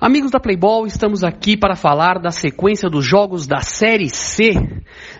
Amigos da Playball, estamos aqui para falar da sequência dos jogos da Série C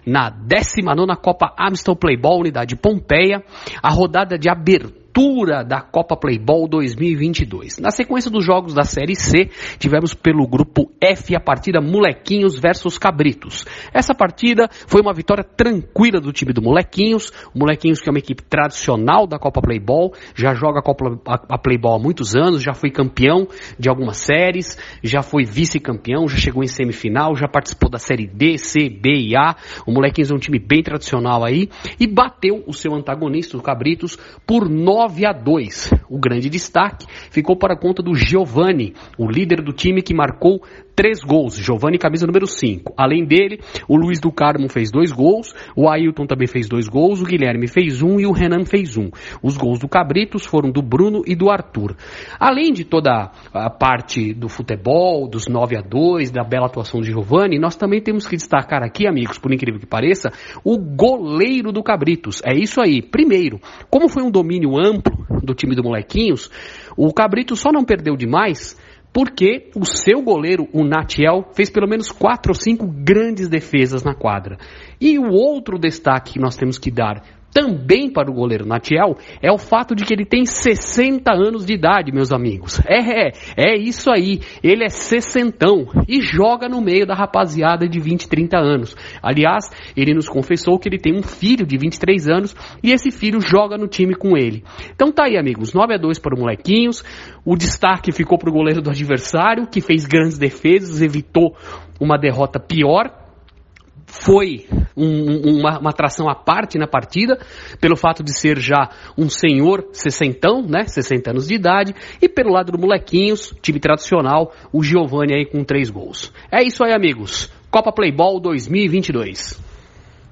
na 19ª Copa Amstel Playball Unidade Pompeia, a rodada de abertura abertura da Copa Playball 2022. Na sequência dos jogos da Série C, tivemos pelo grupo F a partida Molequinhos versus Cabritos. Essa partida foi uma vitória tranquila do time do Molequinhos. O Molequinhos que é uma equipe tradicional da Copa Playball, já joga a Copa a Playball há muitos anos, já foi campeão de algumas séries, já foi vice-campeão, já chegou em semifinal, já participou da Série D, C, B e A. O Molequinhos é um time bem tradicional aí e bateu o seu antagonista, o Cabritos, por 9 9 a 2. O grande destaque ficou para conta do Giovani, o líder do time que marcou três gols. Giovani, camisa número 5. Além dele, o Luiz do Carmo fez dois gols, o Ailton também fez dois gols, o Guilherme fez um e o Renan fez um. Os gols do Cabritos foram do Bruno e do Arthur. Além de toda a parte do futebol, dos 9 a 2, da bela atuação de Giovani, nós também temos que destacar aqui, amigos, por incrível que pareça, o goleiro do Cabritos. É isso aí. Primeiro, como foi um domínio amplo do time do Molequinhos, o Cabrito só não perdeu demais porque o seu goleiro, o Natiel, fez pelo menos quatro ou cinco grandes defesas na quadra. E o outro destaque que nós temos que dar também para o goleiro Natiel é o fato de que ele tem 60 anos de idade, meus amigos. É, é, é isso aí. Ele é sessentão e joga no meio da rapaziada de 20, 30 anos. Aliás, ele nos confessou que ele tem um filho de 23 anos e esse filho joga no time com ele. Então tá aí, amigos. 9 a 2 para o Molequinhos. O destaque ficou para o goleiro do adversário, que fez grandes defesas, evitou uma derrota pior foi um, uma, uma, atração à parte na partida, pelo fato de ser já um senhor sessentão, né, 60 anos de idade, e pelo lado do molequinhos, time tradicional, o Giovanni aí com três gols. É isso aí, amigos. Copa Playball 2022.